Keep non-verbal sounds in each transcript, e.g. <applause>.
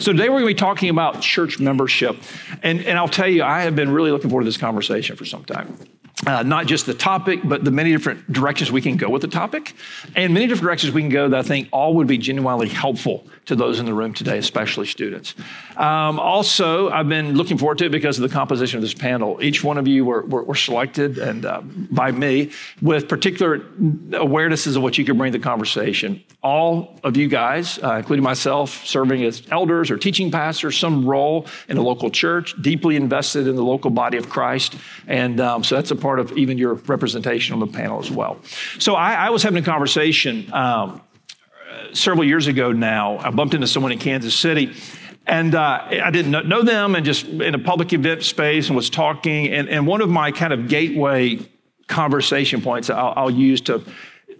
So today we're going to be talking about church membership. And, and I'll tell you, I have been really looking forward to this conversation for some time. Uh, not just the topic, but the many different directions we can go with the topic, and many different directions we can go that I think all would be genuinely helpful to those in the room today, especially students. Um, also, I've been looking forward to it because of the composition of this panel. Each one of you were, were, were selected and uh, by me with particular awarenesses of what you could bring to the conversation. All of you guys, uh, including myself, serving as elders or teaching pastors, some role in a local church, deeply invested in the local body of Christ, and um, so that's a part of even your representation on the panel as well. So I, I was having a conversation. Um, several years ago now, I bumped into someone in Kansas City. And uh, I didn't know them and just in a public event space and was talking. And, and one of my kind of gateway conversation points I'll, I'll use to,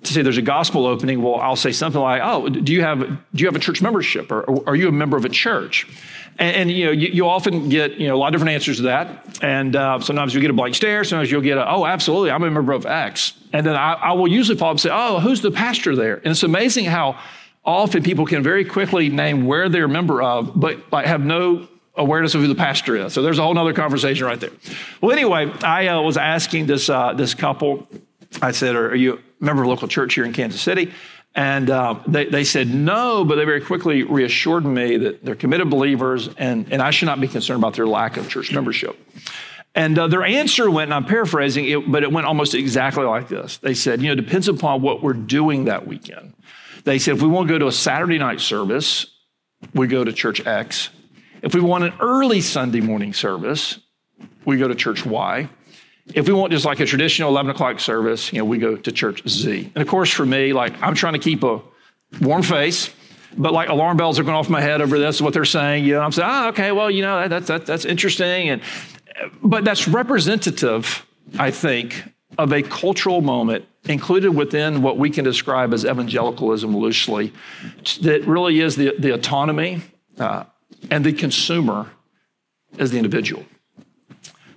to say there's a gospel opening, well, I'll say something like, oh, do you have, do you have a church membership or, or are you a member of a church? And, and, you know, you, you, often get you know a lot of different answers to that. And uh, sometimes you get a blank stare. Sometimes you'll get a, oh, absolutely, I'm a member of X. And then I, I will usually follow up and say, oh, who's the pastor there? And it's amazing how often people can very quickly name where they're a member of, but like, have no awareness of who the pastor is. So there's a whole other conversation right there. Well, anyway, I uh, was asking this uh, this couple. I said, "Are you a member of a local church here in Kansas City?" And uh, they, they said no, but they very quickly reassured me that they're committed believers and, and I should not be concerned about their lack of church membership. And uh, their answer went, and I'm paraphrasing it, but it went almost exactly like this. They said, you know, it depends upon what we're doing that weekend. They said if we want to go to a Saturday night service, we go to church X. If we want an early Sunday morning service, we go to church Y. If we want just like a traditional 11 o'clock service, you know, we go to church Z. And of course, for me, like I'm trying to keep a warm face, but like alarm bells are going off my head over this, what they're saying. You know, I'm saying, oh, okay, well, you know, that's, that, that's interesting. And, but that's representative, I think, of a cultural moment included within what we can describe as evangelicalism loosely, that really is the, the autonomy uh, and the consumer as the individual.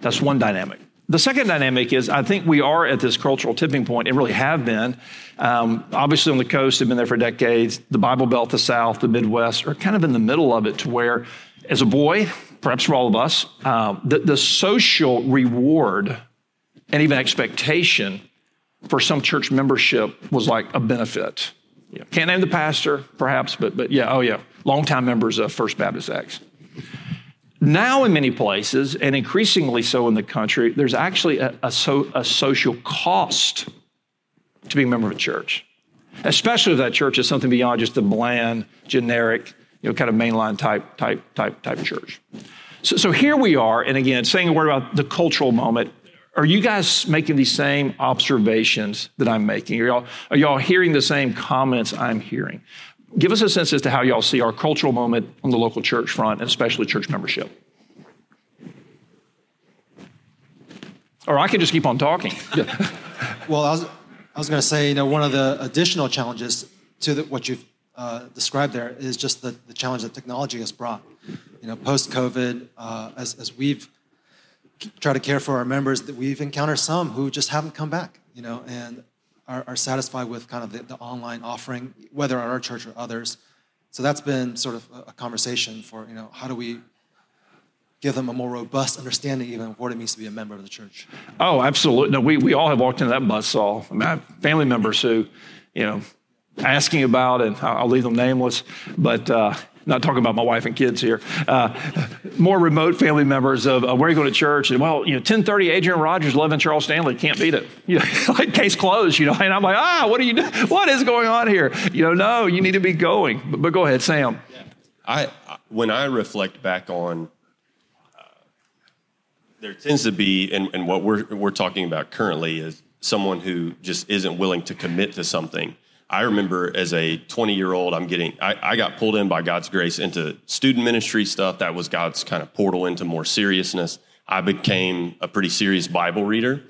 That's one dynamic. The second dynamic is I think we are at this cultural tipping point and really have been. Um, obviously, on the coast, have been there for decades. The Bible Belt, the South, the Midwest are kind of in the middle of it to where, as a boy, perhaps for all of us, uh, the, the social reward and even expectation for some church membership was like a benefit. Yeah. Can't name the pastor, perhaps, but, but yeah, oh yeah, longtime members of First Baptist X. Now, in many places, and increasingly so in the country, there's actually a, a, so, a social cost to being a member of a church, especially if that church is something beyond just the bland, generic, you know, kind of mainline type, type, type, type church. So, so here we are, and again, saying a word about the cultural moment are you guys making these same observations that I'm making? Are y'all, are y'all hearing the same comments I'm hearing? Give us a sense as to how y'all see our cultural moment on the local church front, and especially church membership. Or I can just keep on talking. <laughs> well, I was, I was going to say, you know, one of the additional challenges to the, what you've uh, described there is just the, the challenge that technology has brought. You know, post COVID, uh, as, as we've tried to care for our members that we've encountered some who just haven't come back you know and are, are satisfied with kind of the, the, online offering whether at our church or others. So that's been sort of a conversation for you know how do we give them a more robust understanding even of what it means to be a member of the church? Oh absolutely no we, we all have walked into that buzzsaw I mean, I have family members who you know asking about and i'll leave them nameless but uh, not talking about my wife and kids here. Uh, more remote family members of uh, where you go to church. And, well, you know, 1030 Adrian Rogers, 11 Charles Stanley, can't beat it. You know, <laughs> like case closed, you know. And I'm like, ah, what are you doing? What is going on here? You know, no, you need to be going. But, but go ahead, Sam. I, when I reflect back on, uh, there tends to be, and, and what we're, we're talking about currently is someone who just isn't willing to commit to something I remember as a 20 year old, I'm getting, I, I, got pulled in by God's grace into student ministry stuff. That was God's kind of portal into more seriousness. I became a pretty serious Bible reader.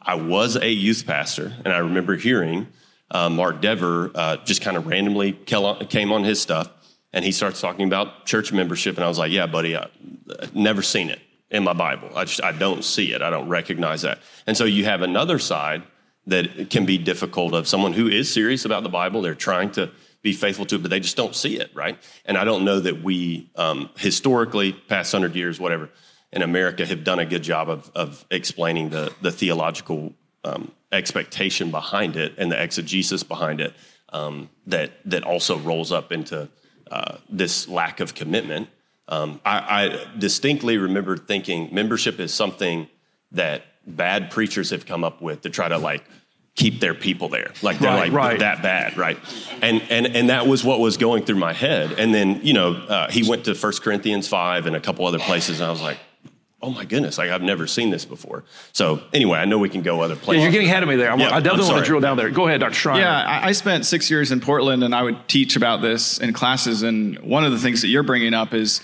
I was a youth pastor, and I remember hearing uh, Mark Dever uh, just kind of randomly came on his stuff, and he starts talking about church membership, and I was like, "Yeah, buddy, I've never seen it in my Bible. I just I don't see it. I don't recognize that." And so you have another side that can be difficult of someone who is serious about the Bible. They're trying to be faithful to it, but they just don't see it, right? And I don't know that we um, historically, past hundred years, whatever, in America have done a good job of, of explaining the, the theological um, expectation behind it and the exegesis behind it um, that, that also rolls up into uh, this lack of commitment. Um, I, I distinctly remember thinking membership is something that bad preachers have come up with to try to like keep their people there. Like they're Right, like right. that bad, right? And and and that was what was going through my head. And then you know uh, he went to 1 Corinthians five and a couple other places, and I was like, oh my goodness, like I've never seen this before. So anyway, I know we can go other Yeah, places. you're getting ahead of me there. I, Yeah, I definitely I'm want to drill down there. Go ahead, Dr. Schreiner. Yeah, I, I spent six years in Portland, and I would teach about this in classes. And one of the things that you're bringing up is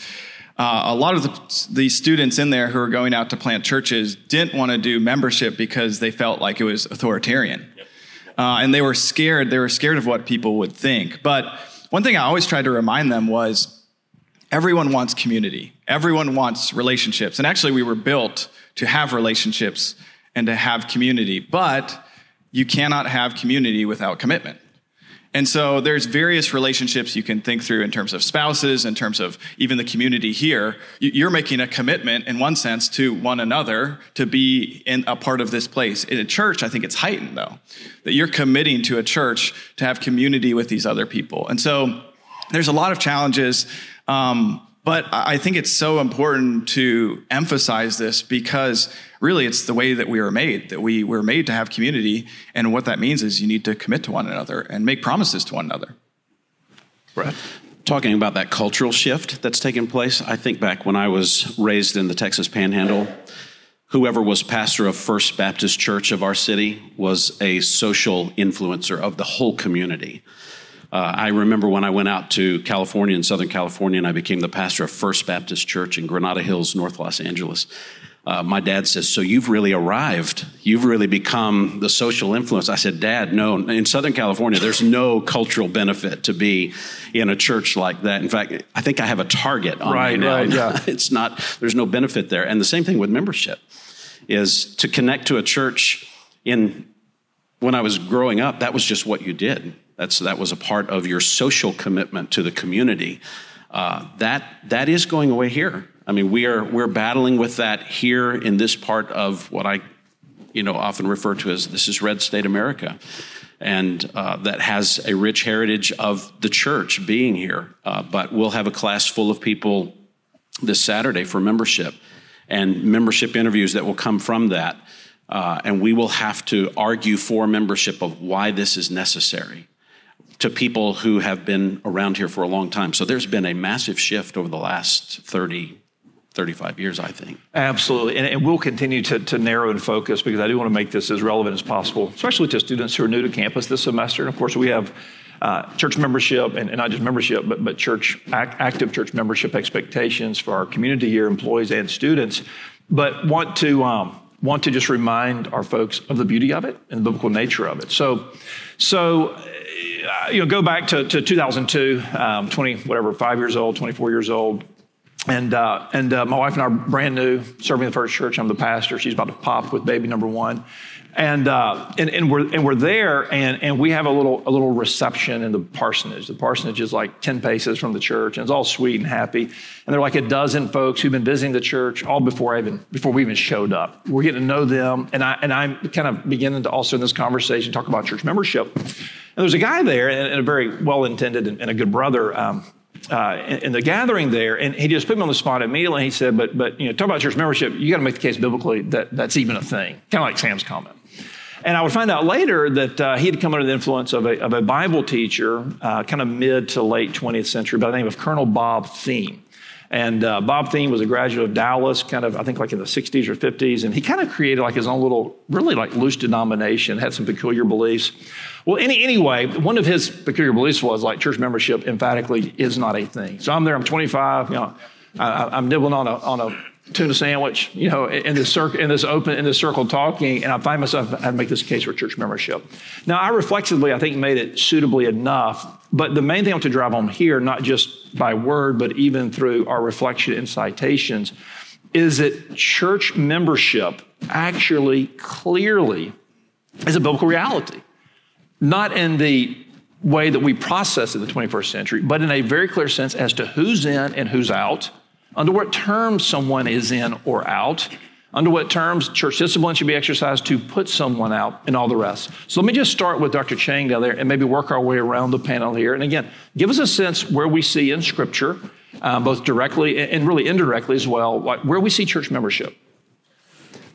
uh, a lot of the, the students in there who are going out to plant churches didn't want to do membership because they felt like it was authoritarian, uh, and they were scared. They were scared of what people would think. But one thing I always tried to remind them was everyone wants community. Everyone wants relationships. And actually, we were built to have relationships and to have community, but you cannot have community without commitment. And so there's various relationships you can think through in terms of spouses, in terms of even the community here. You- You're making a commitment in one sense to one another to be in a part of this place. In a church, I think it's heightened though, that you're committing to a church to have community with these other people. And so there's a lot of challenges. Um, but I I think it's so important to emphasize this because really it's the way that we are made, that we were made to have community. And what that means is you need to commit to one another and make promises to one another. Brett. Talking about that cultural shift that's taken place, I think back when I was raised in the Texas Panhandle, whoever was pastor of First Baptist Church of our city was a social influencer of the whole community. Uh, I remember when I went out to California and Southern California and I became the pastor of First Baptist Church in Granada Hills, North Los Angeles. Uh, my dad says, So you've really arrived. You've really become the social influence. I said, Dad, no. In Southern California, there's no cultural benefit to be in a church like that. In fact, I think I have a target on Right, me now. right, yeah. <laughs> it's not, there's no benefit there. And the same thing with membership is to connect to a church in when I was growing up, that was just what you did. That's that was a part of your social commitment to the community. Uh, that that is going away here. I mean, we are we're battling with that here in this part of what I, you know, often refer to as this is red state America, and uh, that has a rich heritage of the church being here. Uh, but we'll have a class full of people this Saturday for membership and membership interviews that will come from that. Uh, and we will have to argue for membership of why this is necessary to people who have been around here for a long time. So there's been a massive shift over the last 30, 35 years, I think. Absolutely. And, and we'll continue to, to narrow and focus because I do want to make this as relevant as possible, especially to students who are new to campus this semester. And of course, we have uh, church membership and, and not just membership, but, but church ac- active church membership expectations for our community here, employees and students. But want to um, want to just remind our folks of the beauty of it and the biblical nature of it. So, so you know, go back to, to 2002, um, 20 whatever, five years old, 24 years old. And uh, and uh, my wife and I are brand new, serving the first church. I'm the pastor. She's about to pop with baby number one, and uh, and and we're and we're there, and and we have a little a little reception in the parsonage. The parsonage is like ten paces from the church, and it's all sweet and happy. And there are like a dozen folks who've been visiting the church all before I even before we even showed up. We're getting to know them, and I and I'm kind of beginning to also in this conversation talk about church membership. And there's a guy there, and, a very well intended and, a good brother. Um, uh, in, in the gathering there, and he just put me on the spot immediately. And he said, "But, but you know, talk about church membership. You got to make the case biblically that that's even a thing." Kind of like Sam's comment. And I would find out later that uh, he had come under the influence of a, of a Bible teacher, uh, kind of mid to late 20th century, by the name of Colonel Bob Thieme. And uh, Bob Thieme was a graduate of Dallas, kind of, I think, like in the 60s or 50s. And he kind of created like his own little, really like loose denomination, had some peculiar beliefs. Well, any, anyway, one of his peculiar beliefs was like church membership emphatically is not a thing. So I'm there, I'm 25, you know, I, I'm nibbling on a, on a tuna sandwich, you know, in this circle, in this open, in this circle talking, and I find myself had to make this case for church membership. Now, I reflexively, I think, made it suitably enough, but the main thing I want to drive home here, not just by word, but even through our reflection and citations, is that church membership actually clearly is a biblical reality. Not in the way that we process in the 21st century, but in a very clear sense as to who's in and who's out, under what terms someone is in or out, under what terms church discipline should be exercised to put someone out, and all the rest. So let me just start with Dr. Chang down there and maybe work our way around the panel here. And again, give us a sense where we see in Scripture, uh, both directly and really indirectly as well, where we see church membership.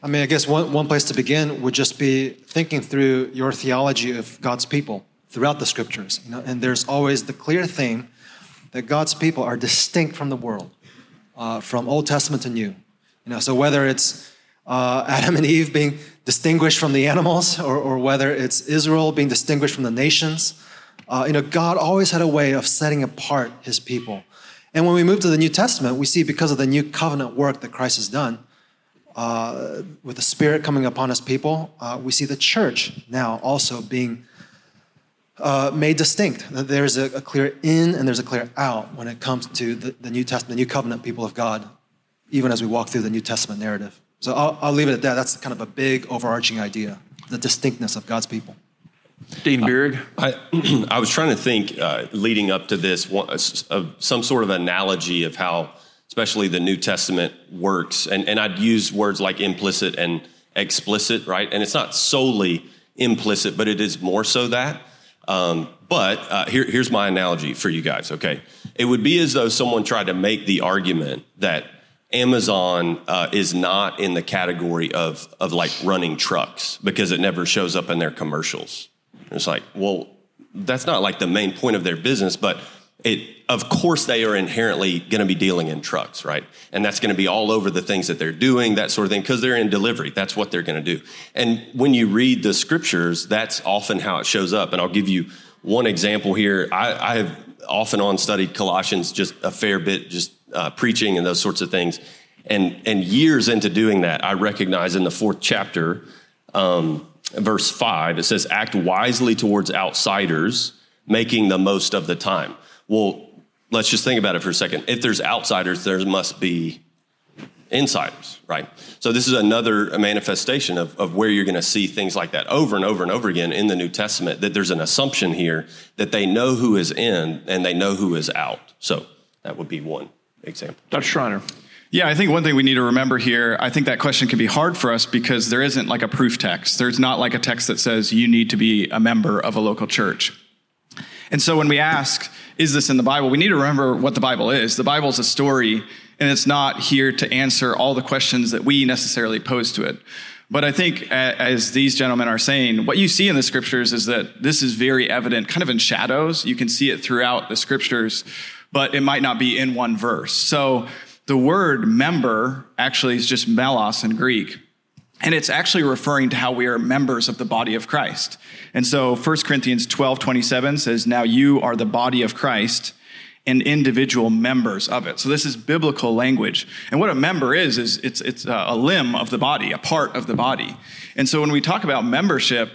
I mean, I guess one, one place to begin would just be thinking through your theology of God's people throughout the scriptures. You know, and there's always the clear theme that God's people are distinct from the world, uh, from Old Testament to New. You know, so whether it's uh, Adam and Eve being distinguished from the animals, or, or, whether it's Israel being distinguished from the nations, uh, you know, God always had a way of setting apart His people. And when we move to the New Testament, we see because of the new covenant work that Christ has done, uh, with the Spirit coming upon His people, uh, we see the church now also being uh, made distinct. There's a, a, clear in and there's a clear out when it comes to the, the New Testament, the New Covenant people of God even as we walk through the New Testament narrative. So I'll, I'll leave it at that. That's kind of a big overarching idea the distinctness of God's people. Dean Beard? I, <clears throat> I was trying to think, uh, leading up to this, one, of some sort of analogy of how, especially the New Testament works. And, and I'd use words like implicit and explicit, right? And it's not solely implicit, but it is more so that. Um, but uh, here, here's my analogy for you guys, okay? It would be as though someone tried to make the argument that Amazon uh, is not in the category of of like running trucks because it never shows up in their commercials. It's like, well, that's not like the main point of their business, but it of course they are inherently going to be dealing in trucks, right? And that's going to be all over the things that they're doing, that sort of thing, because they're in delivery. That's what they're going to do. And when you read the scriptures, that's often how it shows up. And I'll give you one example here. I, I have off and on studied Colossians just a fair bit, just uh, preaching and those sorts of things. And, and years into doing that, I recognize in the fourth chapter, um, verse five, it says, act wisely towards outsiders, making the most of the time. Well, let's just think about it for a second. If there's outsiders, there must be insiders, right? So this is another manifestation of, of where you're going to see things like that over and over and over again in the New Testament, that there's an assumption here that they know who is in and they know who is out. So that would be one example. Dr. Schreiner. Yeah, I think one thing we need to remember here, I think that question can be hard for us because there isn't like a proof text. There's not like a text that says you need to be a member of a local church. And so when we ask, is this in the Bible? We need to remember what the Bible is. The Bible is a story, and it's not here to answer all the questions that we necessarily pose to it. But I think, as these gentlemen are saying, what you see in the scriptures is that this is very evident, kind of in shadows. You can see it throughout the scriptures but it might not be in one verse. So the word member actually is just melos in Greek. And it's actually referring to how we are members of the body of Christ. And so 1 Corinthians 12, 27 says, Now you are the body of Christ and individual members of it. So this is biblical language. And what a member is, is it's, it's a limb of the body, a part of the body. And so when we talk about membership,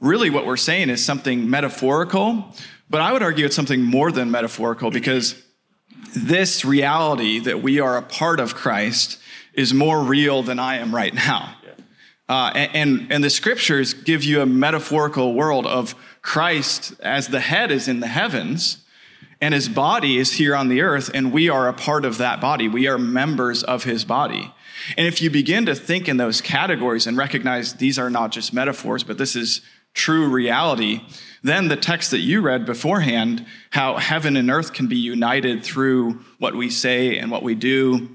really what we're saying is something metaphorical, but I would argue it's something more than metaphorical because this reality that we are a part of Christ is more real than I am right now. Uh, and, and the scriptures give you a metaphorical world of Christ as the head is in the heavens and his body is here on the earth, and we are a part of that body. We are members of his body. And if you begin to think in those categories and recognize these are not just metaphors, but this is true reality, then the text that you read beforehand, how heaven and earth can be united through what we say and what we do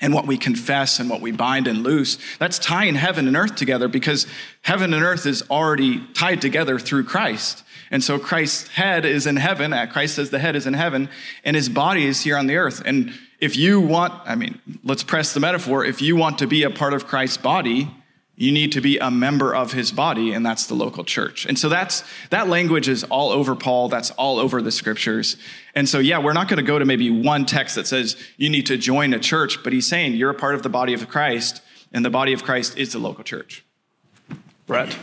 and what we confess and what we bind and loose, that's tying heaven and earth together because heaven and earth is already tied together through Christ. And so Christ's head is in heaven, uh, Christ says the head is in heaven, and his body is here on the earth. And if you want, I mean, let's press the metaphor, if you want to be a part of Christ's body, you need to be a member of his body, and that's the local church. And so that's that language is all over Paul, that's all over the scriptures. And so, yeah, we're not going to go to maybe one text that says you need to join a church, but he's saying you're a part of the body of Christ, and the body of Christ is the local church. Brett.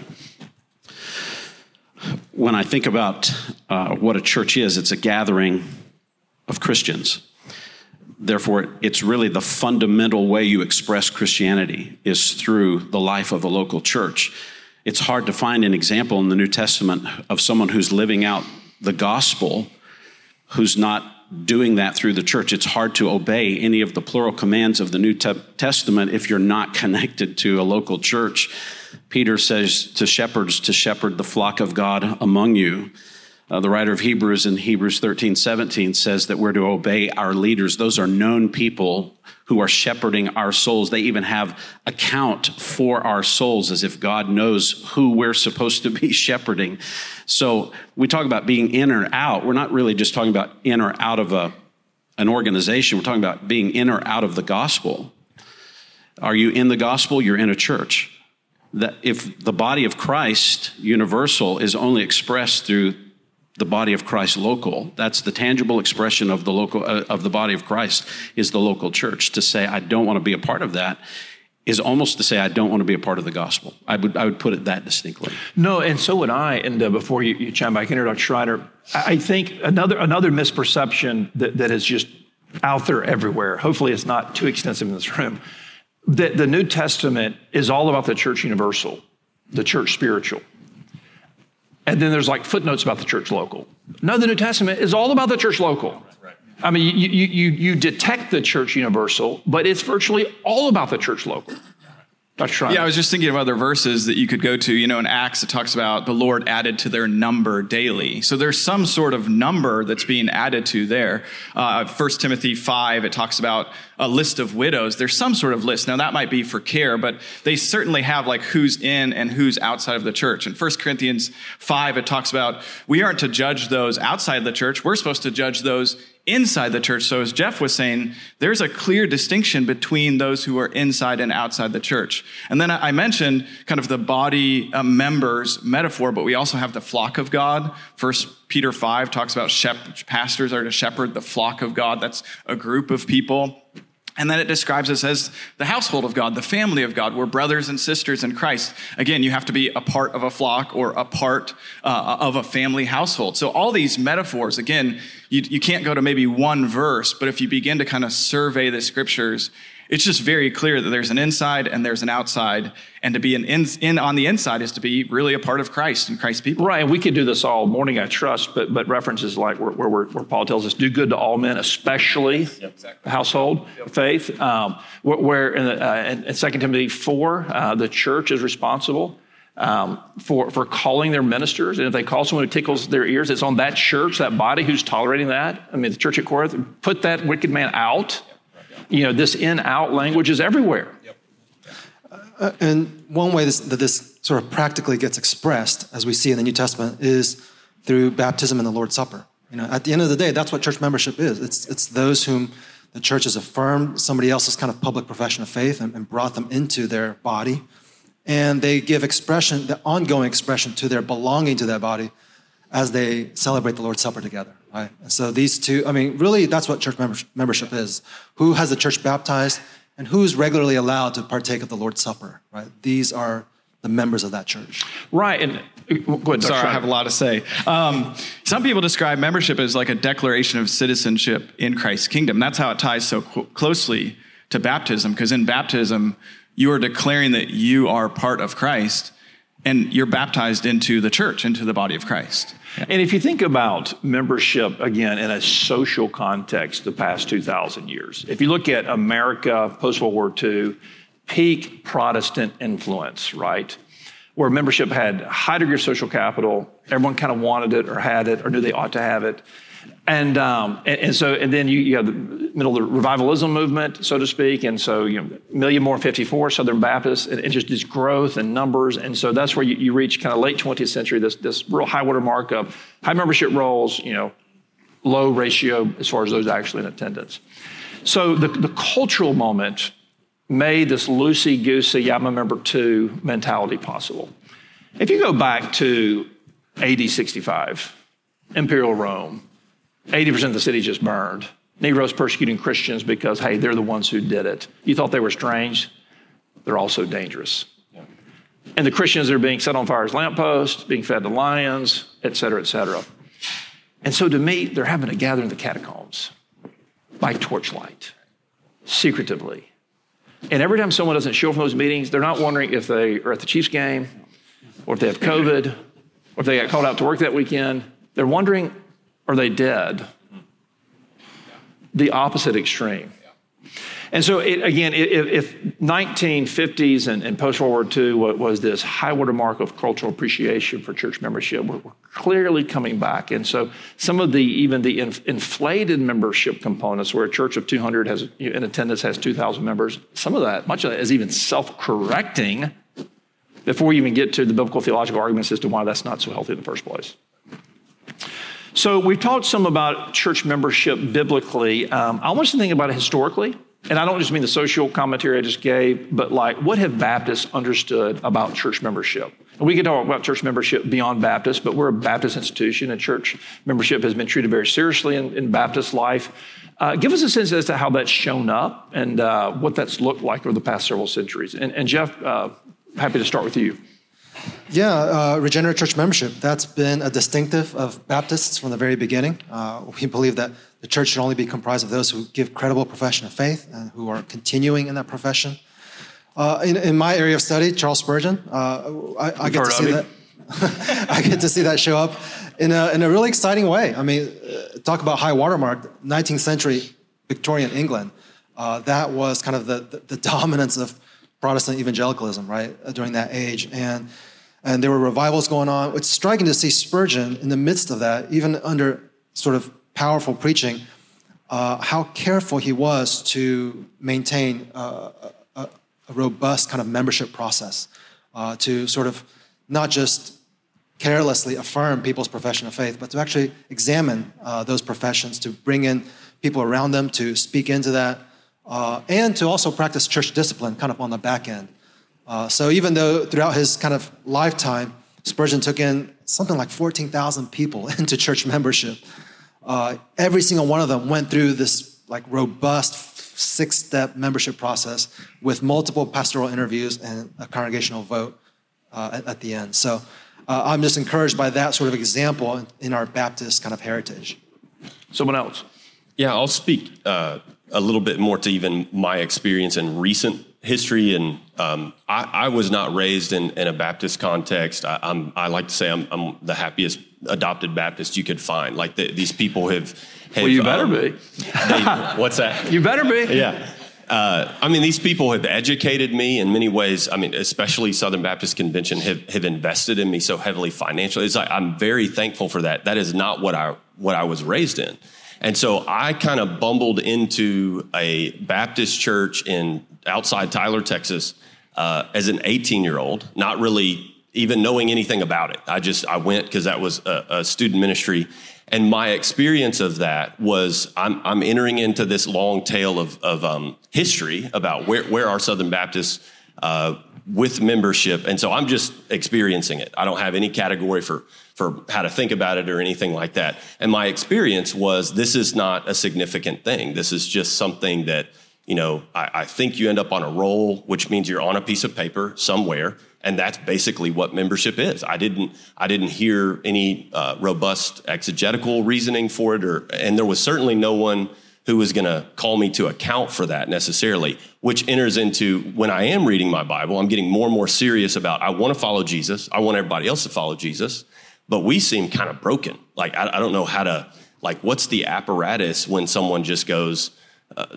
When I think about uh, what a church is, it's a gathering of Christians therefore it's really the fundamental way you express christianity is through the life of a local church it's hard to find an example in the new testament of someone who's living out the gospel who's not doing that through the church. It's hard to obey any of the plural commands of the New Testament if you're not <laughs> connected to a local church. Peter says to shepherds to shepherd the flock of God among you. Uh, the writer of Hebrews in Hebrews 13, 17 says that we're to obey our leaders. Those are known people who are shepherding our souls. They even have account for our souls as if God knows who we're supposed to be <laughs> shepherding. So we talk about being in or out. We're not really just talking about in or out of a, an organization. We're talking about being in or out of the gospel. Are you in the gospel? You're in a church. That if the body of Christ, universal, is only expressed through the body of Christ local. That's the tangible expression of the local uh, of the body of Christ is the local church. To say I don't want to be a part of that is almost to say I don't want to be a part of the gospel. I would I would put it that distinctly. No, and so would I. And uh, before you, you chime back in, Dr. Schreiner, I think another another misperception that, that is just out there everywhere. Hopefully, it's not too extensive in this room. That the New Testament is all about the church universal, the church spiritual. And then there's like footnotes about the church local. No, the New Testament is all about the church local. I mean, you, you, you, detect the church universal, but it's virtually all about the church local. Yeah, I was just thinking of other verses that you could go to. You know, in Acts, it talks about the Lord added to their number daily. So there's some sort of number that's being added to there. Uh, 1 Timothy 5, it talks about a list of widows. There's some sort of list. Now, that might be for care, but they certainly have like who's in and who's outside of the church. In 1 Corinthians 5, it talks about we aren't to judge those outside the church. We're supposed to judge those inside the church. So, as Jeff was saying, there's a clear distinction between those who are inside and outside the church. And then I mentioned kind of the body uh, members metaphor, but we also have the flock of God. First Peter 5 talks about shep- pastors are to shepherd the flock of God. That's a group of people. And then it describes us as the household of God, the family of God. We're brothers and sisters in Christ. Again, you have to be a part of a flock or a part uh, of a family household. So, all these metaphors, again, you, you can't go to maybe one verse, but if you begin to kind of survey the scriptures, it's just very clear that there's an inside and there's an outside. And to be an in, in, on the inside is to be really a part of Christ and Christ's people. Right. And we could do this all morning, I trust, but, but references like where, where, where Paul tells us, do good to all men, especially yep, exactly. household yep. faith. Um, where, where in, the, uh, in, in 2 Timothy 4, uh, the church is responsible. Um, for, for calling their ministers. And if they call someone who tickles their ears, it's on that church, that body who's tolerating that. I mean, the church at Corinth, put that wicked man out you know, this in out language is everywhere. Yep. Uh, and one way this, that this sort of practically gets expressed, as we see in the New Testament, is through baptism and the Lord's Supper. You know, at the end of the day, that's what church membership is. It's, it's those whom the church has affirmed somebody else's kind of public profession of faith and, and brought them into their body. And they give expression, the ongoing expression to their belonging to that body as they celebrate the Lord's Supper together. Right? So these two, I mean, really, that's what church membership is. Who has the church baptized and who's regularly allowed to partake of the Lord's Supper, right? These are the members of that church. Right. And go ahead, Sorry, I have a lot to say. Um, some people describe membership as like a declaration of citizenship in Christ's kingdom. That's how it ties so closely to baptism, because in baptism, you are declaring that you are part of Christ and you're baptized into the church, into the body of Christ. And if you think about membership again in a social context, the past 2,000 years, if you look at America post World War II, peak Protestant influence, right? Where membership had high degree of social capital, everyone kind of wanted it or had it or knew they ought to have it. And, um, and, and, so, and then you, you have the middle of the revivalism movement, so to speak. And so, you know, million more 54 Southern Baptists, and, just this growth and numbers. And so that's where you, you reach kind of late 20th century, this, this real high water mark of high membership rolls, you know, low ratio as far as those actually in attendance. So the, the cultural moment made this loosey goosey, I'm a member too mentality possible. If you go back to AD 65, Imperial Rome, 80% of the city just burned. Nero's persecuting Christians because, hey, they're the ones who did it. You thought they were strange? They're also dangerous. Yeah. And the Christians are being set on fire as lampposts, being fed to lions, et cetera, et cetera. And so to me, they're having a gathering in the catacombs by torchlight, secretively. And every time someone doesn't show up from those meetings, they're not wondering if they are at the Chiefs game or if they have COVID or if they got called out to work that weekend. They're wondering are they dead? The opposite extreme. And so, it, again, if, if 1950s and, and post World War II was this high watermark of cultural appreciation for church membership, we're, we're clearly coming back. And so, some of the even the inf- inflated membership components, where a church of 200 has in attendance has 2,000 members, some of that, much of that, is even self-correcting before we even get to the biblical theological arguments as to why that's not so healthy in the first place. So, we've talked some about church membership biblically. Um, I want you to think about it historically. And I don't just mean the social commentary I just gave, but like what have Baptists understood about church membership? And we can talk about church membership beyond Baptist, but we're a Baptist institution, and church membership has been treated very seriously in, in Baptist life. Uh, give us a sense as to how that's shown up and uh, what that's looked like over the past several centuries. And, and Jeff, uh, happy to start with you. Yeah, uh, regenerate church membership. That's been a distinctive of Baptists from the very beginning. Uh, we believe that the church should only be comprised of those who give credible profession of faith and who are continuing in that profession. Uh, in, in, my area of study, Charles Spurgeon, uh, I, I get to see that. <laughs> I get to see that show up in a, in a really exciting way. I mean, uh, talk about high watermark, 19th century Victorian England. Uh, that was kind of the, the, the dominance of Protestant evangelicalism, right, during that age. And and there were revivals going on. It's striking to see Spurgeon in the midst of that, even under sort of powerful preaching, uh, how careful he was to maintain uh, a, a, robust kind of membership process, uh, to sort of not just carelessly affirm people's profession of faith, but to actually examine uh, those professions, to bring in people around them to speak into that, uh, and to also practice church discipline kind of on the back end. Uh, so even though throughout his kind of lifetime, Spurgeon took in something like 14,000 people <laughs> into church membership, uh, every single one of them went through this like robust six-step membership process with multiple pastoral interviews and a congregational vote uh, at, at, the end. So uh, I'm just encouraged by that sort of example in, in, our Baptist kind of heritage. Someone else? Yeah, I'll speak uh, a little bit more to even my experience in recent history, and um, I, I, was not raised in, in a Baptist context. I, am I like to say I'm, I'm, the happiest adopted Baptist you could find. Like the, these people have, have. well, you better um, be. They, what's that? <laughs> You better be. Yeah. Uh, I mean, these people have educated me in many ways. I mean, especially Southern Baptist Convention have, have invested in me so heavily financially. It's like I'm very thankful for that. That is not what I what I was raised in. And so I kind of bumbled into a Baptist church in outside Tyler, Texas, uh, as an 18 year old, not really even knowing anything about it. I just I went because that was a, a, student ministry, and my experience of that was I'm, I'm entering into this long tale of, of um, history about where where are Southern Baptists. Uh, with membership, and so I'm just experiencing it. I don't have any category for for how to think about it or anything like that. And my experience was this is not a significant thing. This is just something that you know, I, I, think you end up on a roll, which means you're on a piece of paper somewhere, and that's basically what membership is. I didn't, I didn't hear any uh, robust exegetical reasoning for it, or, and there was certainly no one who was going to call me to account for that necessarily. Which enters into when I am reading my Bible, I'm getting more and more serious about. I want to follow Jesus. I want everybody else to follow Jesus, but we seem kind of broken. Like I, I don't know how to. Like, what's the apparatus when someone just goes?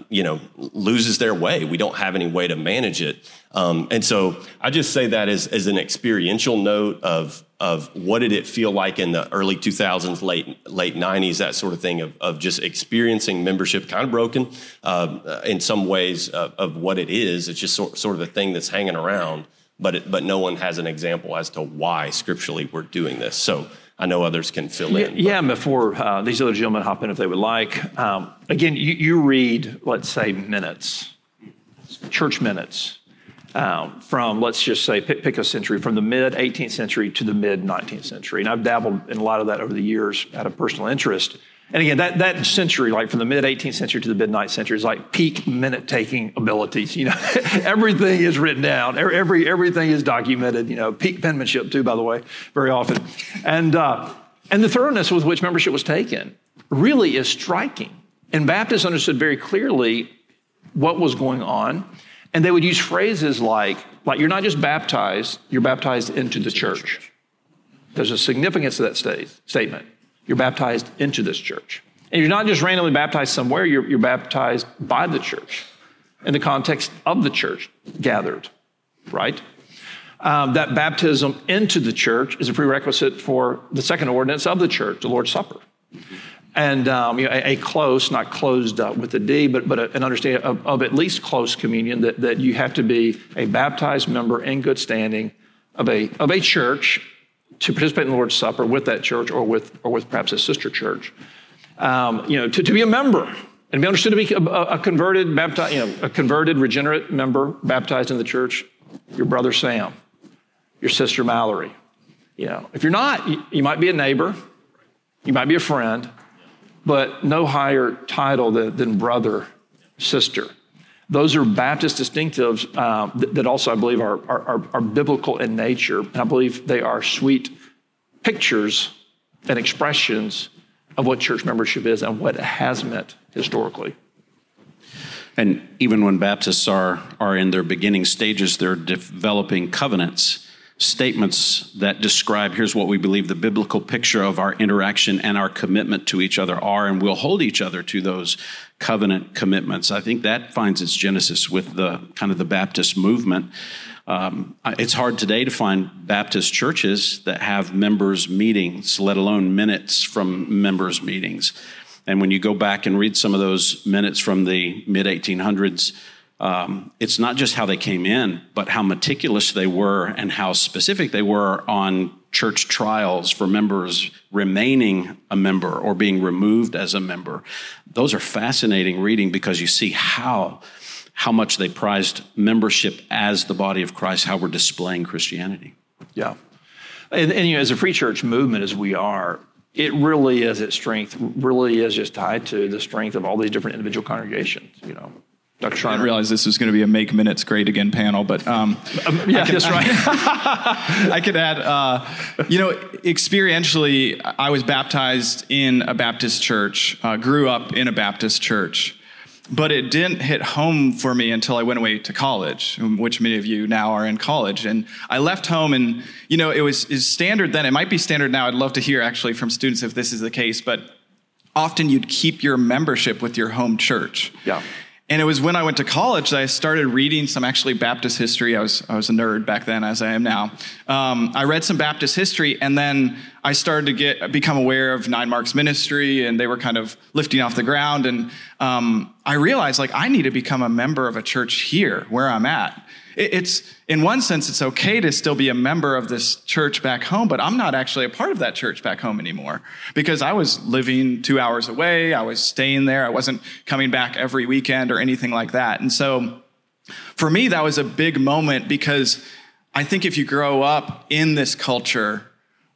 You know, loses their way. We don't have any way to manage it. Um, and so I just say that as, as an experiential note of, of what did it feel like in the early 2000s, late, late 90s, that sort of thing of, of just experiencing membership kind of broken uh, in some ways of, of, what it is. It's just sort, sort of a thing that's hanging around, but, it, but no one has an example as to why scripturally we're doing this. So I know others can fill in. Yeah, but. before uh, these other gentlemen hop in if they would like. Um, again, you, you, read, let's say, minutes, church minutes, um, from, let's just say, pick, pick, a century, from the mid 18th century to the mid 19th century. And I've dabbled in a lot of that over the years out of personal interest. And again, that, that century, like from the mid 18th century to the mid 19th century, is like peak minute taking abilities. You know, <laughs> everything is written down, every, everything is documented, you know, peak penmanship, too, by the way, very often. And, uh, and the thoroughness with which membership was taken really is striking. And Baptists understood very clearly what was going on. And they would use phrases like, like you're not just baptized, you're baptized into the church. There's a significance to that state, statement. You're baptized into this church. And you're not just randomly baptized somewhere, you're, you're baptized by the church in the context of the church gathered, right? Um, that baptism into the church is a prerequisite for the second ordinance of the church, the Lord's Supper. And um, you know, a, a, close, not closed up with a D, but, but a, an understanding of, of, at least close communion that, that you have to be a baptized member in good standing of a, of a church to participate in the Lord's Supper with that church or with, or with perhaps a sister church. Um, you know, to, to be a member and be understood to be a, a converted, baptized, you know, a converted, regenerate member baptized in the church, your brother Sam, your sister Mallory. You know, if you're not, you, you might be a neighbor, you might be a friend, but no higher title than, than brother, sister. Those are Baptist distinctives uh, that, also, I believe, are, are, are, biblical in nature. And I believe they are sweet pictures and expressions of what church membership is and what it has meant historically. And even when Baptists are, are in their beginning stages, they're developing covenants statements that describe here's what we believe the biblical picture of our interaction and our commitment to each other are, and we'll hold each other to those covenant commitments. I think that finds its genesis with the kind of the Baptist movement. Um, it's hard today to find Baptist churches that have members' meetings, let alone minutes from members' meetings. And when you go back and read some of those minutes from the mid 1800s, um, it's not just how they came in, but how meticulous they were and how specific they were on church trials for members remaining a member or being removed as a member. Those are fascinating reading because you see how how much they prized membership as the body of Christ, how we're displaying Christianity. Yeah. And, and you know, as a free church movement as we are, it really is its strength, really is just tied to the strength of all these different individual congregations, you know. Dr. Schreiner. I didn't realize this was going to be a make minutes great again panel, but um, um, yeah, that's right. <laughs> I could add, uh, you know, experientially, I was baptized in a Baptist church, uh, grew up in a Baptist church, but it didn't hit home for me until I went away to college, which many of you now are in college. And I left home, and you know, it was is standard then. It might be standard now. I'd love to hear actually from students if this is the case, but often you'd keep your membership with your home church. Yeah. And it was when I went to college that I started reading some actually Baptist history. I was, I was a nerd back then, as I am now. Um, I read some Baptist history, and then I started to get become aware of Nine Marks ministry, and they were kind of lifting off the ground. And um, I realized, like, I need to become a member of a church here where I'm at. It's, in one sense, it's okay to still be a member of this church back home, but I'm not actually a part of that church back home anymore because I was living two hours away. I was staying there. I wasn't coming back every weekend or anything like that. And so for me, that was a big moment because I think if you grow up in this culture,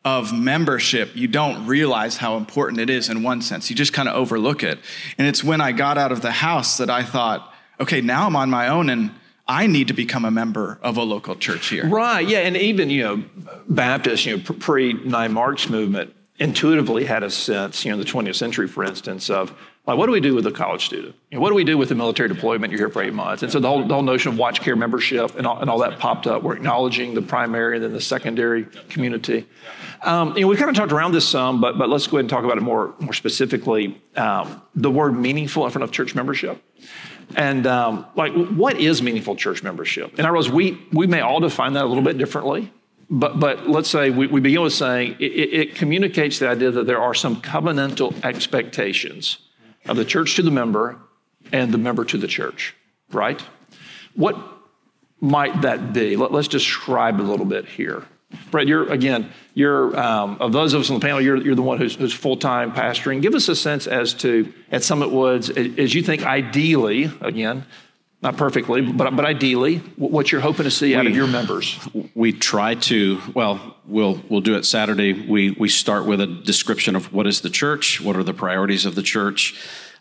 of membership, you don't realize how important it is in one sense. You just kind of overlook it. And it's when I got out of the house that I thought, okay, now I'm on my own and I need to become a member of a local church here. Right. Yeah. And even, you know, Baptists, you know, pre Nine Marks movement intuitively had a sense, you know, in the 20th century, for instance, of like, what do we do with a college student? You know, what do we do with the military deployment? You're here for eight months. And so the whole, the whole notion of watch care membership and all, and all that popped up. We're acknowledging the primary and then the secondary community. Um, you know, we kind of talked around this some, but, but let's go ahead and talk about it more, more specifically. Um, the word meaningful in front of church membership. And um, like, what is meaningful church membership? And I realize we, we may all define that a little bit differently. But, but let's say we, we begin with saying it, it communicates the idea that there are some covenantal expectations of the church to the member and the member to the church, right? What might that be? Let, us describe a little bit here. Brett, you're again, you're um, of those of us on the panel, you're, you're the one who's, who's full time pastoring. Give us a sense as to at Summit Woods, as you think ideally, again, not perfectly, but but ideally, what you're hoping to see out we, of your members. We try to. Well, we'll we'll do it Saturday. We we start with a description of what is the church, what are the priorities of the church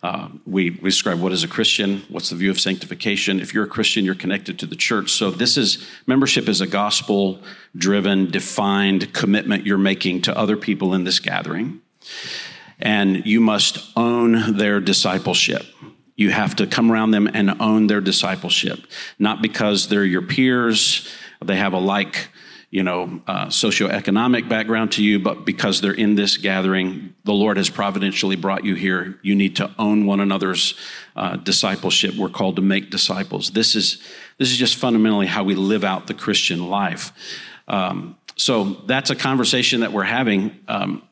uh, we, we describe what is a Christian, what's the view of sanctification. If you're a Christian, you're connected to the church. So this is membership is a gospel driven, defined commitment you're making to other people in this gathering. And you must own their discipleship. You have to come around them and own their discipleship, not because they're your peers, they have a like you know, uh, socioeconomic background to you, but because they're in this gathering, the Lord has providentially brought you here. You need to own one another's uh, discipleship. We're called to make disciples. This is this is just fundamentally how we live out the Christian life. Um, so that's a conversation that we're having. Um,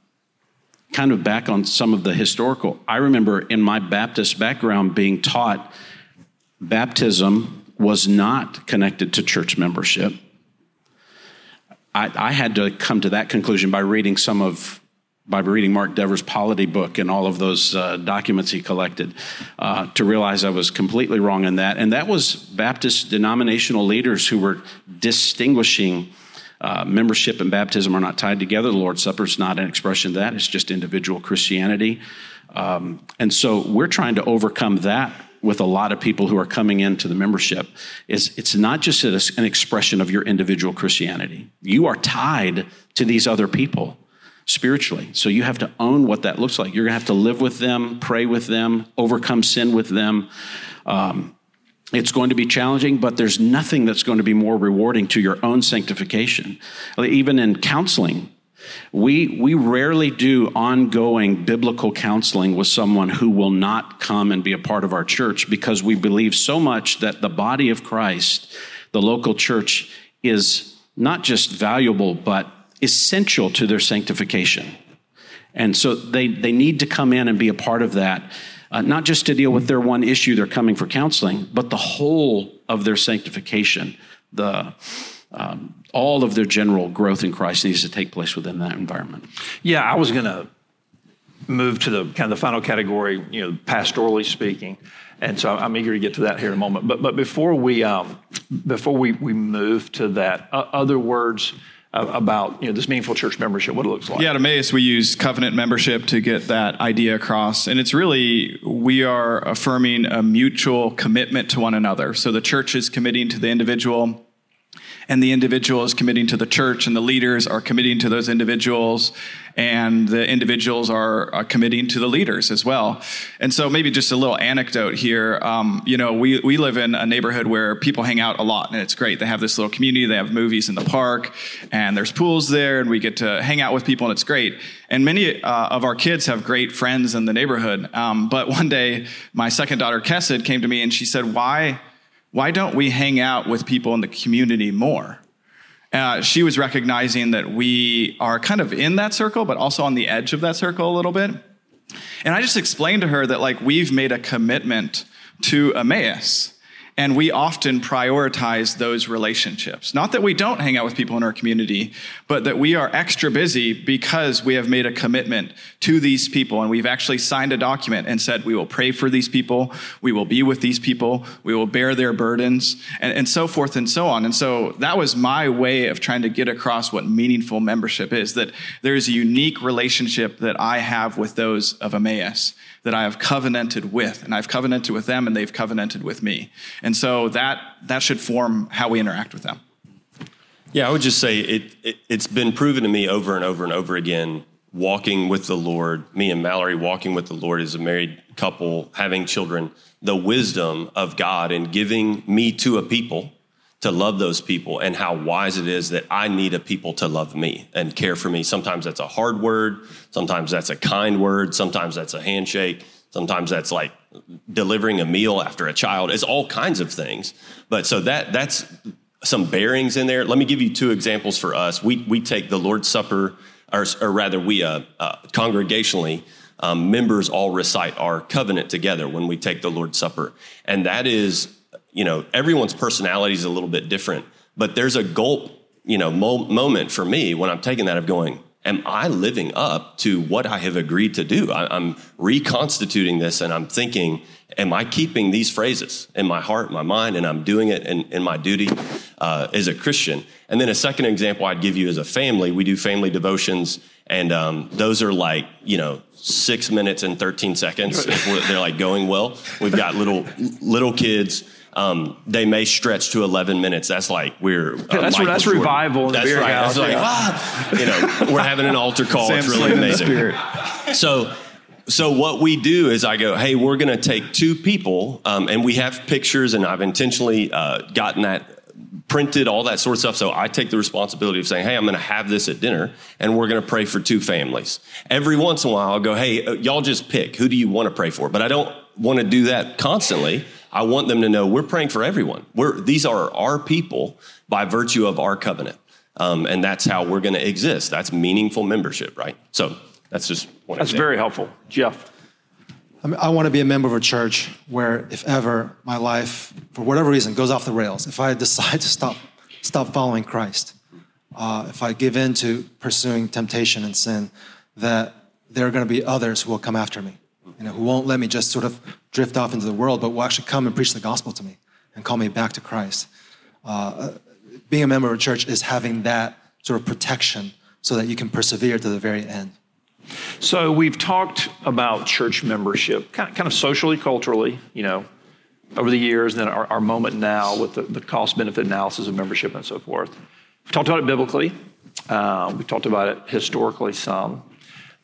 kind of back on some of the historical. I remember in my Baptist background being taught baptism was not connected to church membership. I, I, had to come to that conclusion by reading some of by reading Mark Dever's polity book and all of those uh, documents he collected uh, to realize I was completely wrong in that. And that was Baptist denominational leaders who were distinguishing uh, membership and baptism are not tied together. The Lord's Supper is not an expression of that, it's just individual Christianity. Um, and so we're trying to overcome that with a lot of people who are coming into the membership is it's not just an expression of your individual Christianity. You are tied to these other people spiritually. So you have to own what that looks like. You're going to have to live with them, pray with them, overcome sin with them. Um, it's going to be challenging, but there's nothing that's going to be more rewarding to your own sanctification. Even in counseling, we, we rarely do ongoing biblical counseling with someone who will not come and be a part of our church because we believe so much that the body of Christ, the local church, is not just valuable, but essential to their sanctification. And so they, they need to come in and be a part of that, uh, not just to deal with their one issue they're coming for counseling, but the whole of their sanctification, the um, all of their general growth in Christ needs to take place within that environment. Yeah, I was going to move to the kind of the final category, you know, pastorally speaking, and so I'm eager to get to that here in a moment. But but before we um, before we we move to that, uh, other words about you know this meaningful church membership, what it looks like. Yeah, at Emmaus we use covenant membership to get that idea across, and it's really we are affirming a mutual commitment to one another. So the church is committing to the individual and the individual is committing to the church, and the leaders are committing to those individuals, and the individuals are, are committing to the leaders as well. And so, maybe just a little anecdote here. Um, you know, we, we live in a neighborhood where people hang out a lot, and it's great. They have this little community, they have movies in the park, and there's pools there, and we get to hang out with people, and it's great. And many uh, of our kids have great friends in the neighborhood. Um, but <laughs> one day, my second daughter, Kessid, came to me and she said, Why? Why don't we hang out with people in the community more? Uh, she was recognizing that we are kind of in that circle, but also on the edge of that circle a little bit. And I just explained to her that, like, we've made a commitment to Emmaus and we often prioritize those relationships. Not that we don't hang out with people in our community, but that we are extra busy because we have made a commitment to these people. And we've actually signed a document and said, we will pray for these people, we will be with these people, we will bear their burdens, and, and so forth and so on. And so that was my way of trying to get across what meaningful membership is that there is a unique relationship that I have with those of Emmaus that I have covenanted with, and I've covenanted with them, and they've covenanted with me. And so that that should form how we interact with them. Yeah, I would just say it, it it's been proven to me over and over and over again. Walking with the Lord, me and Mallory walking with the Lord as a married couple, having children, the wisdom of God and giving me to a people to love those people and how wise it is that I need a people to love me and care for me. Sometimes that's a hard word. Sometimes that's a kind word. Sometimes that's a handshake. Sometimes that's like delivering a meal after a child. It's all kinds of things. But so that that's some bearings in there. Let me give you two examples for us. We we take the Lord's Supper, or, or rather, we uh, uh, congregationally. Um, members all recite our covenant together when we take the Lord's Supper. And that is you know, everyone's personality is a little bit different, but there's a gulp, you know, mo- moment for me when I'm taking that of going, am I living up to what I have agreed to do? I, am reconstituting this and I'm thinking, am I keeping these phrases in my heart, my mind, and I'm doing it in, in my duty uh, as a Christian? And then a second example I'd give you as a family. We do family devotions, and um, those are like, you know, six minutes and 13 seconds if they're like going well. We've got little little kids um, they may stretch to 11 minutes. That's like we're uh, that's, that's revival. that's right. House. That's like ah, you know we're having an altar call. it's really amazing. So. So what we do is I go, hey, we're going to take two people, um, and we have pictures, and I've intentionally uh, gotten that printed, all that sort of stuff. So I take the responsibility of saying, hey, I'm going to have this at dinner and we're going to pray for two families. Every once in a while, I'll go, hey, uh, y'all just pick. Who do you want to pray for? But I don't want to do that constantly. I want them to know we're praying for everyone. We're, these are our people by virtue of our covenant. Um, and that's how we're going to exist. That's meaningful membership, right? So that's just one That's very helpful. Jeff. I, mean, I want to be a member of a church where, if ever my life, for whatever reason, goes off the rails, if I <laughs> decide to stop, stop following Christ, uh, if I give in to pursuing temptation and sin, that there are going to be others who will come after me, you know, who won't let me just sort of drift off into the world, but will actually come and preach the gospel to me and call me back to Christ. Uh, being a member of a church is having that sort of protection so that you can persevere to the very end. So we've talked about church membership, kind of socially, culturally, you know, over the years, and then our, our moment now with the, the cost benefit analysis of membership and so forth. We talked about it biblically. Uh, we talked about it historically some.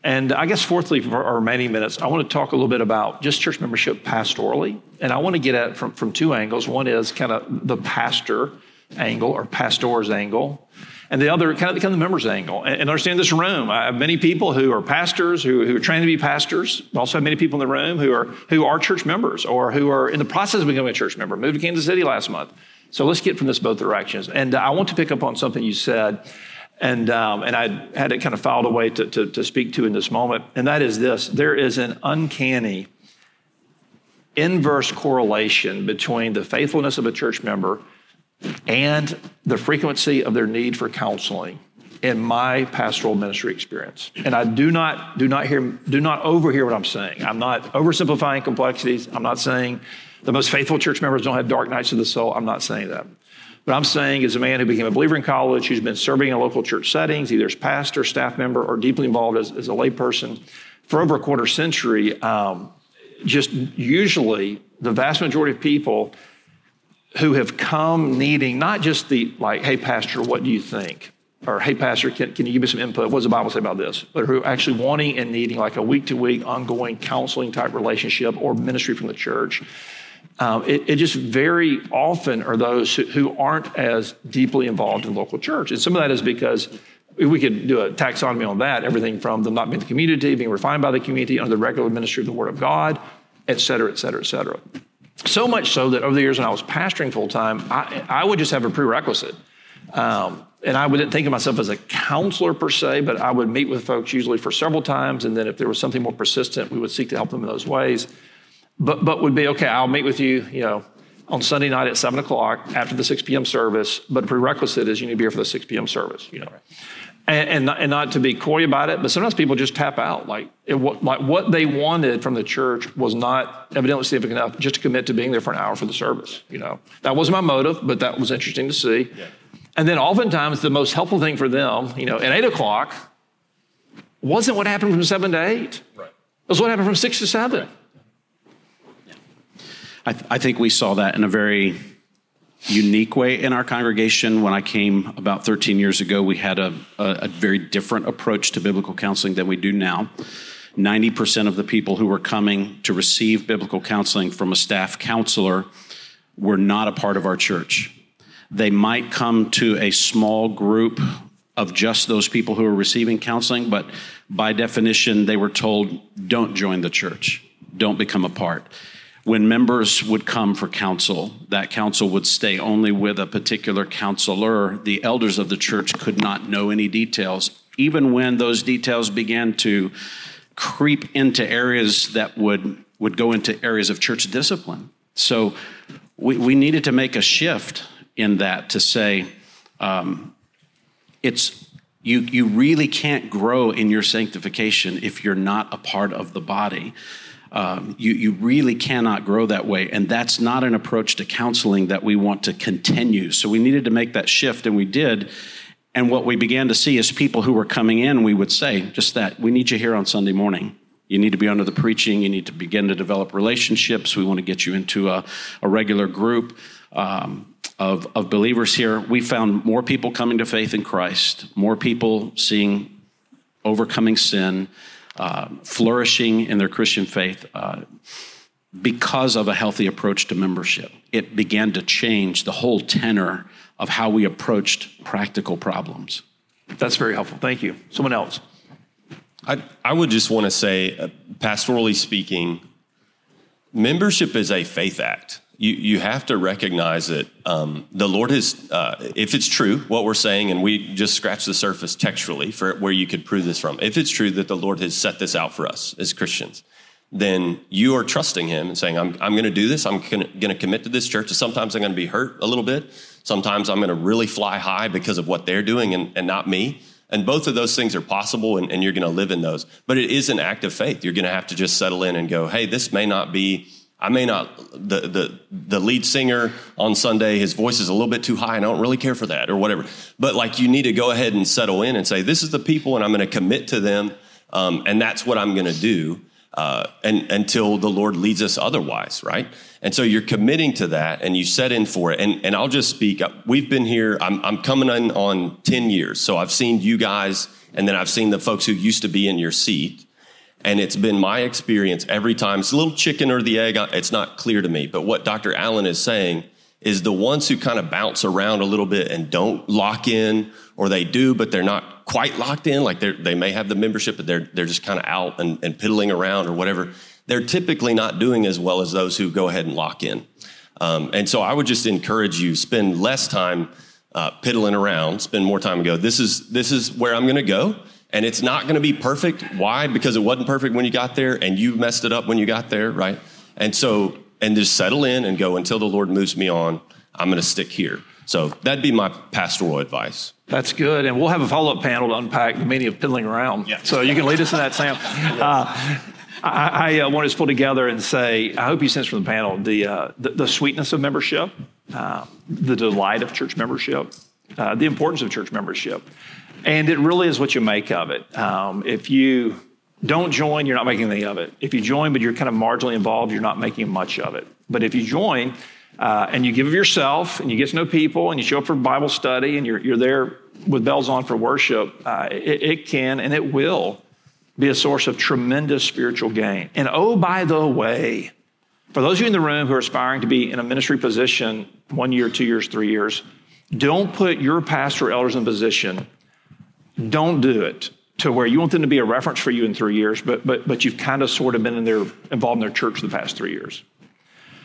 And I guess, fourthly, for our remaining minutes, I want to talk a little bit about just church membership pastorally. And I want to get at it from, from two angles. One is kind of the pastor angle or pastor's angle, and the other kind of, kind of the members angle. And, and understand this room. I have many people who are pastors, who, who are trained to be pastors. I also have many people in the room who are who are church members or who are in the process of becoming a church member. Moved to Kansas City last month. So let's get from this both directions. And I want to pick up on something you said, and um, and I had it kind of filed away to, to, to speak to in this moment, and that is this: there is an uncanny inverse correlation between the faithfulness of a church member and the frequency of their need for counseling in my pastoral ministry experience. And I do not do not hear do not overhear what I'm saying. I'm not oversimplifying complexities. I'm not saying the most faithful church members don't have dark nights of the soul. I'm not saying that. But I'm saying as a man who became a believer in college, who's been serving in local church settings, either as pastor, staff member, or deeply involved as, as a layperson for over a quarter century, um, just usually the vast majority of people who have come needing not just the like, hey, Pastor, what do you think? Or, hey, Pastor, can, can you give me some input? What does the Bible say about this? But who are actually wanting and needing like a week to week, ongoing counseling type relationship or ministry from the church. Um, it, it, just very often are those who, who, aren't as deeply involved in local church. And some of that is because we could do a taxonomy on that, everything from them not being the community, being refined by the community under the regular ministry of the Word of God, et cetera, et cetera, et cetera. So much so that over the years when I was pastoring full time, I, I, would just have a prerequisite. Um, and I wouldn't think of myself as a counselor per se, but I would meet with folks usually for several times. And then if there was something more persistent, we would seek to help them in those ways. But, but would be, okay, I'll meet with you, you know, on Sunday night at seven o'clock after the 6 p.m. service. But prerequisite is you need to be here for the 6 p.m. service, you know. And, and, not, and, not, to be coy about it, but sometimes people just tap out. Like, it, like what they wanted from the church was not evidently significant enough just to commit to being there for an hour for the service. You know, that wasn't my motive, but that was interesting to see. Yeah. And then oftentimes the most helpful thing for them, you know, at eight o'clock, wasn't what happened from seven to eight. Right. It was what happened from six to seven. Yeah. I, th- I think we saw that in a very unique way in our congregation. When I came about 13 years ago, we had a, a, a, very different approach to biblical counseling than we do now. 90% of the people who were coming to receive biblical counseling from a staff counselor were not a part of our church. They might come to a small group of just those people who are receiving counseling, but by definition, they were told, don't join the church, don't become a part when members would come for counsel, that counsel would stay only with a particular counselor. The elders of the church could not know any details, even when those details began to creep into areas that would, would go into areas of church discipline. So we, we needed to make a shift in that to say, um, it's you, you really can't grow in your sanctification if you're not a part of the body um, you, you really cannot grow that way. And that's not an approach to counseling that we want to continue. So we needed to make that shift, and we did. And what we began to see is people who were coming in, we would say just that we need you here on Sunday morning. You need to be under the preaching. You need to begin to develop relationships. We want to get you into a, a regular group um, of, of believers here. We found more people coming to faith in Christ, more people seeing overcoming sin, uh, flourishing in their Christian faith. Uh, because of a healthy approach to membership. It began to change the whole tenor of how we approached practical problems. That's very helpful. Thank you. Someone else. I, I would just want to say, uh, pastorally speaking, membership is a faith act. You, you have to recognize that um, the Lord is, uh, if it's true, what we're saying, and we just scratch the surface textually for where you could prove this from, if it's true that the Lord has set this out for us as Christians, then you are trusting Him and saying, I'm, I'm going to do this. I'm going to commit to this church. And sometimes I'm going to be hurt a little bit. Sometimes I'm going to really fly high because of what they're doing and, and not me. And both of those things are possible, and, and you're going to live in those. But it is an act of faith. You're going to have to just settle in and go, hey, this may not be. I may not the the the lead singer on Sunday. His voice is a little bit too high, and I don't really care for that or whatever. But like, you need to go ahead and settle in and say, this is the people, and I'm going to commit to them, um, and that's what I'm going to do uh, and, until the Lord leads us otherwise, right? And so you're committing to that and you set in for it. And, and I'll just speak. We've been here, I'm, I'm coming in on 10 years. So I've seen you guys and then I've seen the folks who used to be in your seat. And it's been my experience every time. It's a little chicken or the egg. It's not clear to me. But what Dr. Allen is saying is the ones who kind of bounce around a little bit and don't lock in, or they do, but they're not quite locked in, like they may have the membership, but they're, they're just kind of out and, and piddling around or whatever, they're typically not doing as well as those who go ahead and lock in. Um, and so I would just encourage you spend less time uh, piddling around, spend more time and go, this is, this is where I'm going to go. And it's not going to be perfect. Why? Because it wasn't perfect when you got there and you messed it up when you got there, right? And so, and just settle in and go until the Lord moves me on, I'm going to stick here. So that'd be my pastoral advice. That's good. And we'll have a follow up panel to unpack the meaning of piddling around. Yeah. So you can lead us in that, Sam. <laughs> Uh, I, I uh, want to pull together and say, I hope you sense from the panel the, uh, the, the, sweetness of membership, uh, the delight of church membership, uh, the importance of church membership. And it really is what you make of it. Um, if you don't join, you're not making anything of it. If you join, but you're kind of marginally involved, you're not making much of it. But if you join, uh, and you give of yourself and you get to know people and you show up for Bible study and you're, you're there with bells on for worship, uh, it, it can and it will be a source of tremendous spiritual gain. And oh, by the way, for those of you in the room who are aspiring to be in a ministry position one year, two years, three years, don't put your pastor or elders in position. Don't do it to where you want them to be a reference for you in three years, but but but you've kind of sort of been in their involved in their church the past three years.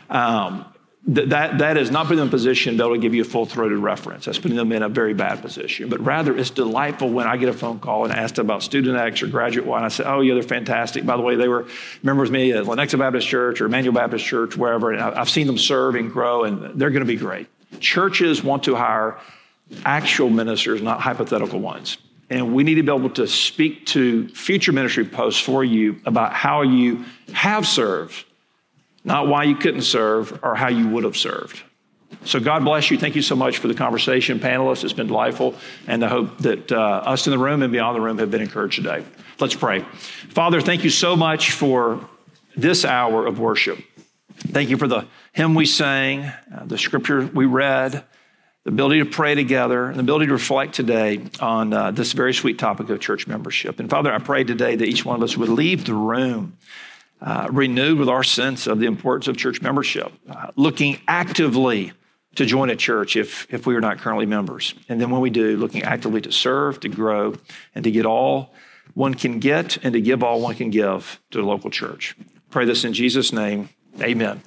Um, that, that is not putting them in a position able to give you a full throated reference. That's putting them in a very bad position. But rather, it's delightful when I get a phone call and asked about student X or graduate Y, and I say, oh, yeah, they're fantastic. By the way, they were members of me at Lenexa Baptist Church or Emmanuel Baptist Church, wherever, and I've seen them serve and grow, and they're going to be great. Churches want to hire actual ministers, not hypothetical ones. And we need to be able to speak to future ministry posts for you about how you have served not why you couldn't serve or how you would have served. So, God bless you. Thank you so much for the conversation, panelists. It's been delightful. And I hope that uh, us in the room and beyond the room have been encouraged today. Let's pray. Father, thank you so much for this hour of worship. Thank you for the hymn we sang, uh, the scripture we read, the ability to pray together, and the ability to reflect today on uh, this very sweet topic of church membership. And Father, I pray today that each one of us would leave the room uh, renewed with our sense of the importance of church membership, uh, looking actively to join a church if, if we are not currently members. And then when we do, looking actively to serve, to grow, and to get all one can get and to give all one can give to the local church. Pray this in Jesus' name. Amen.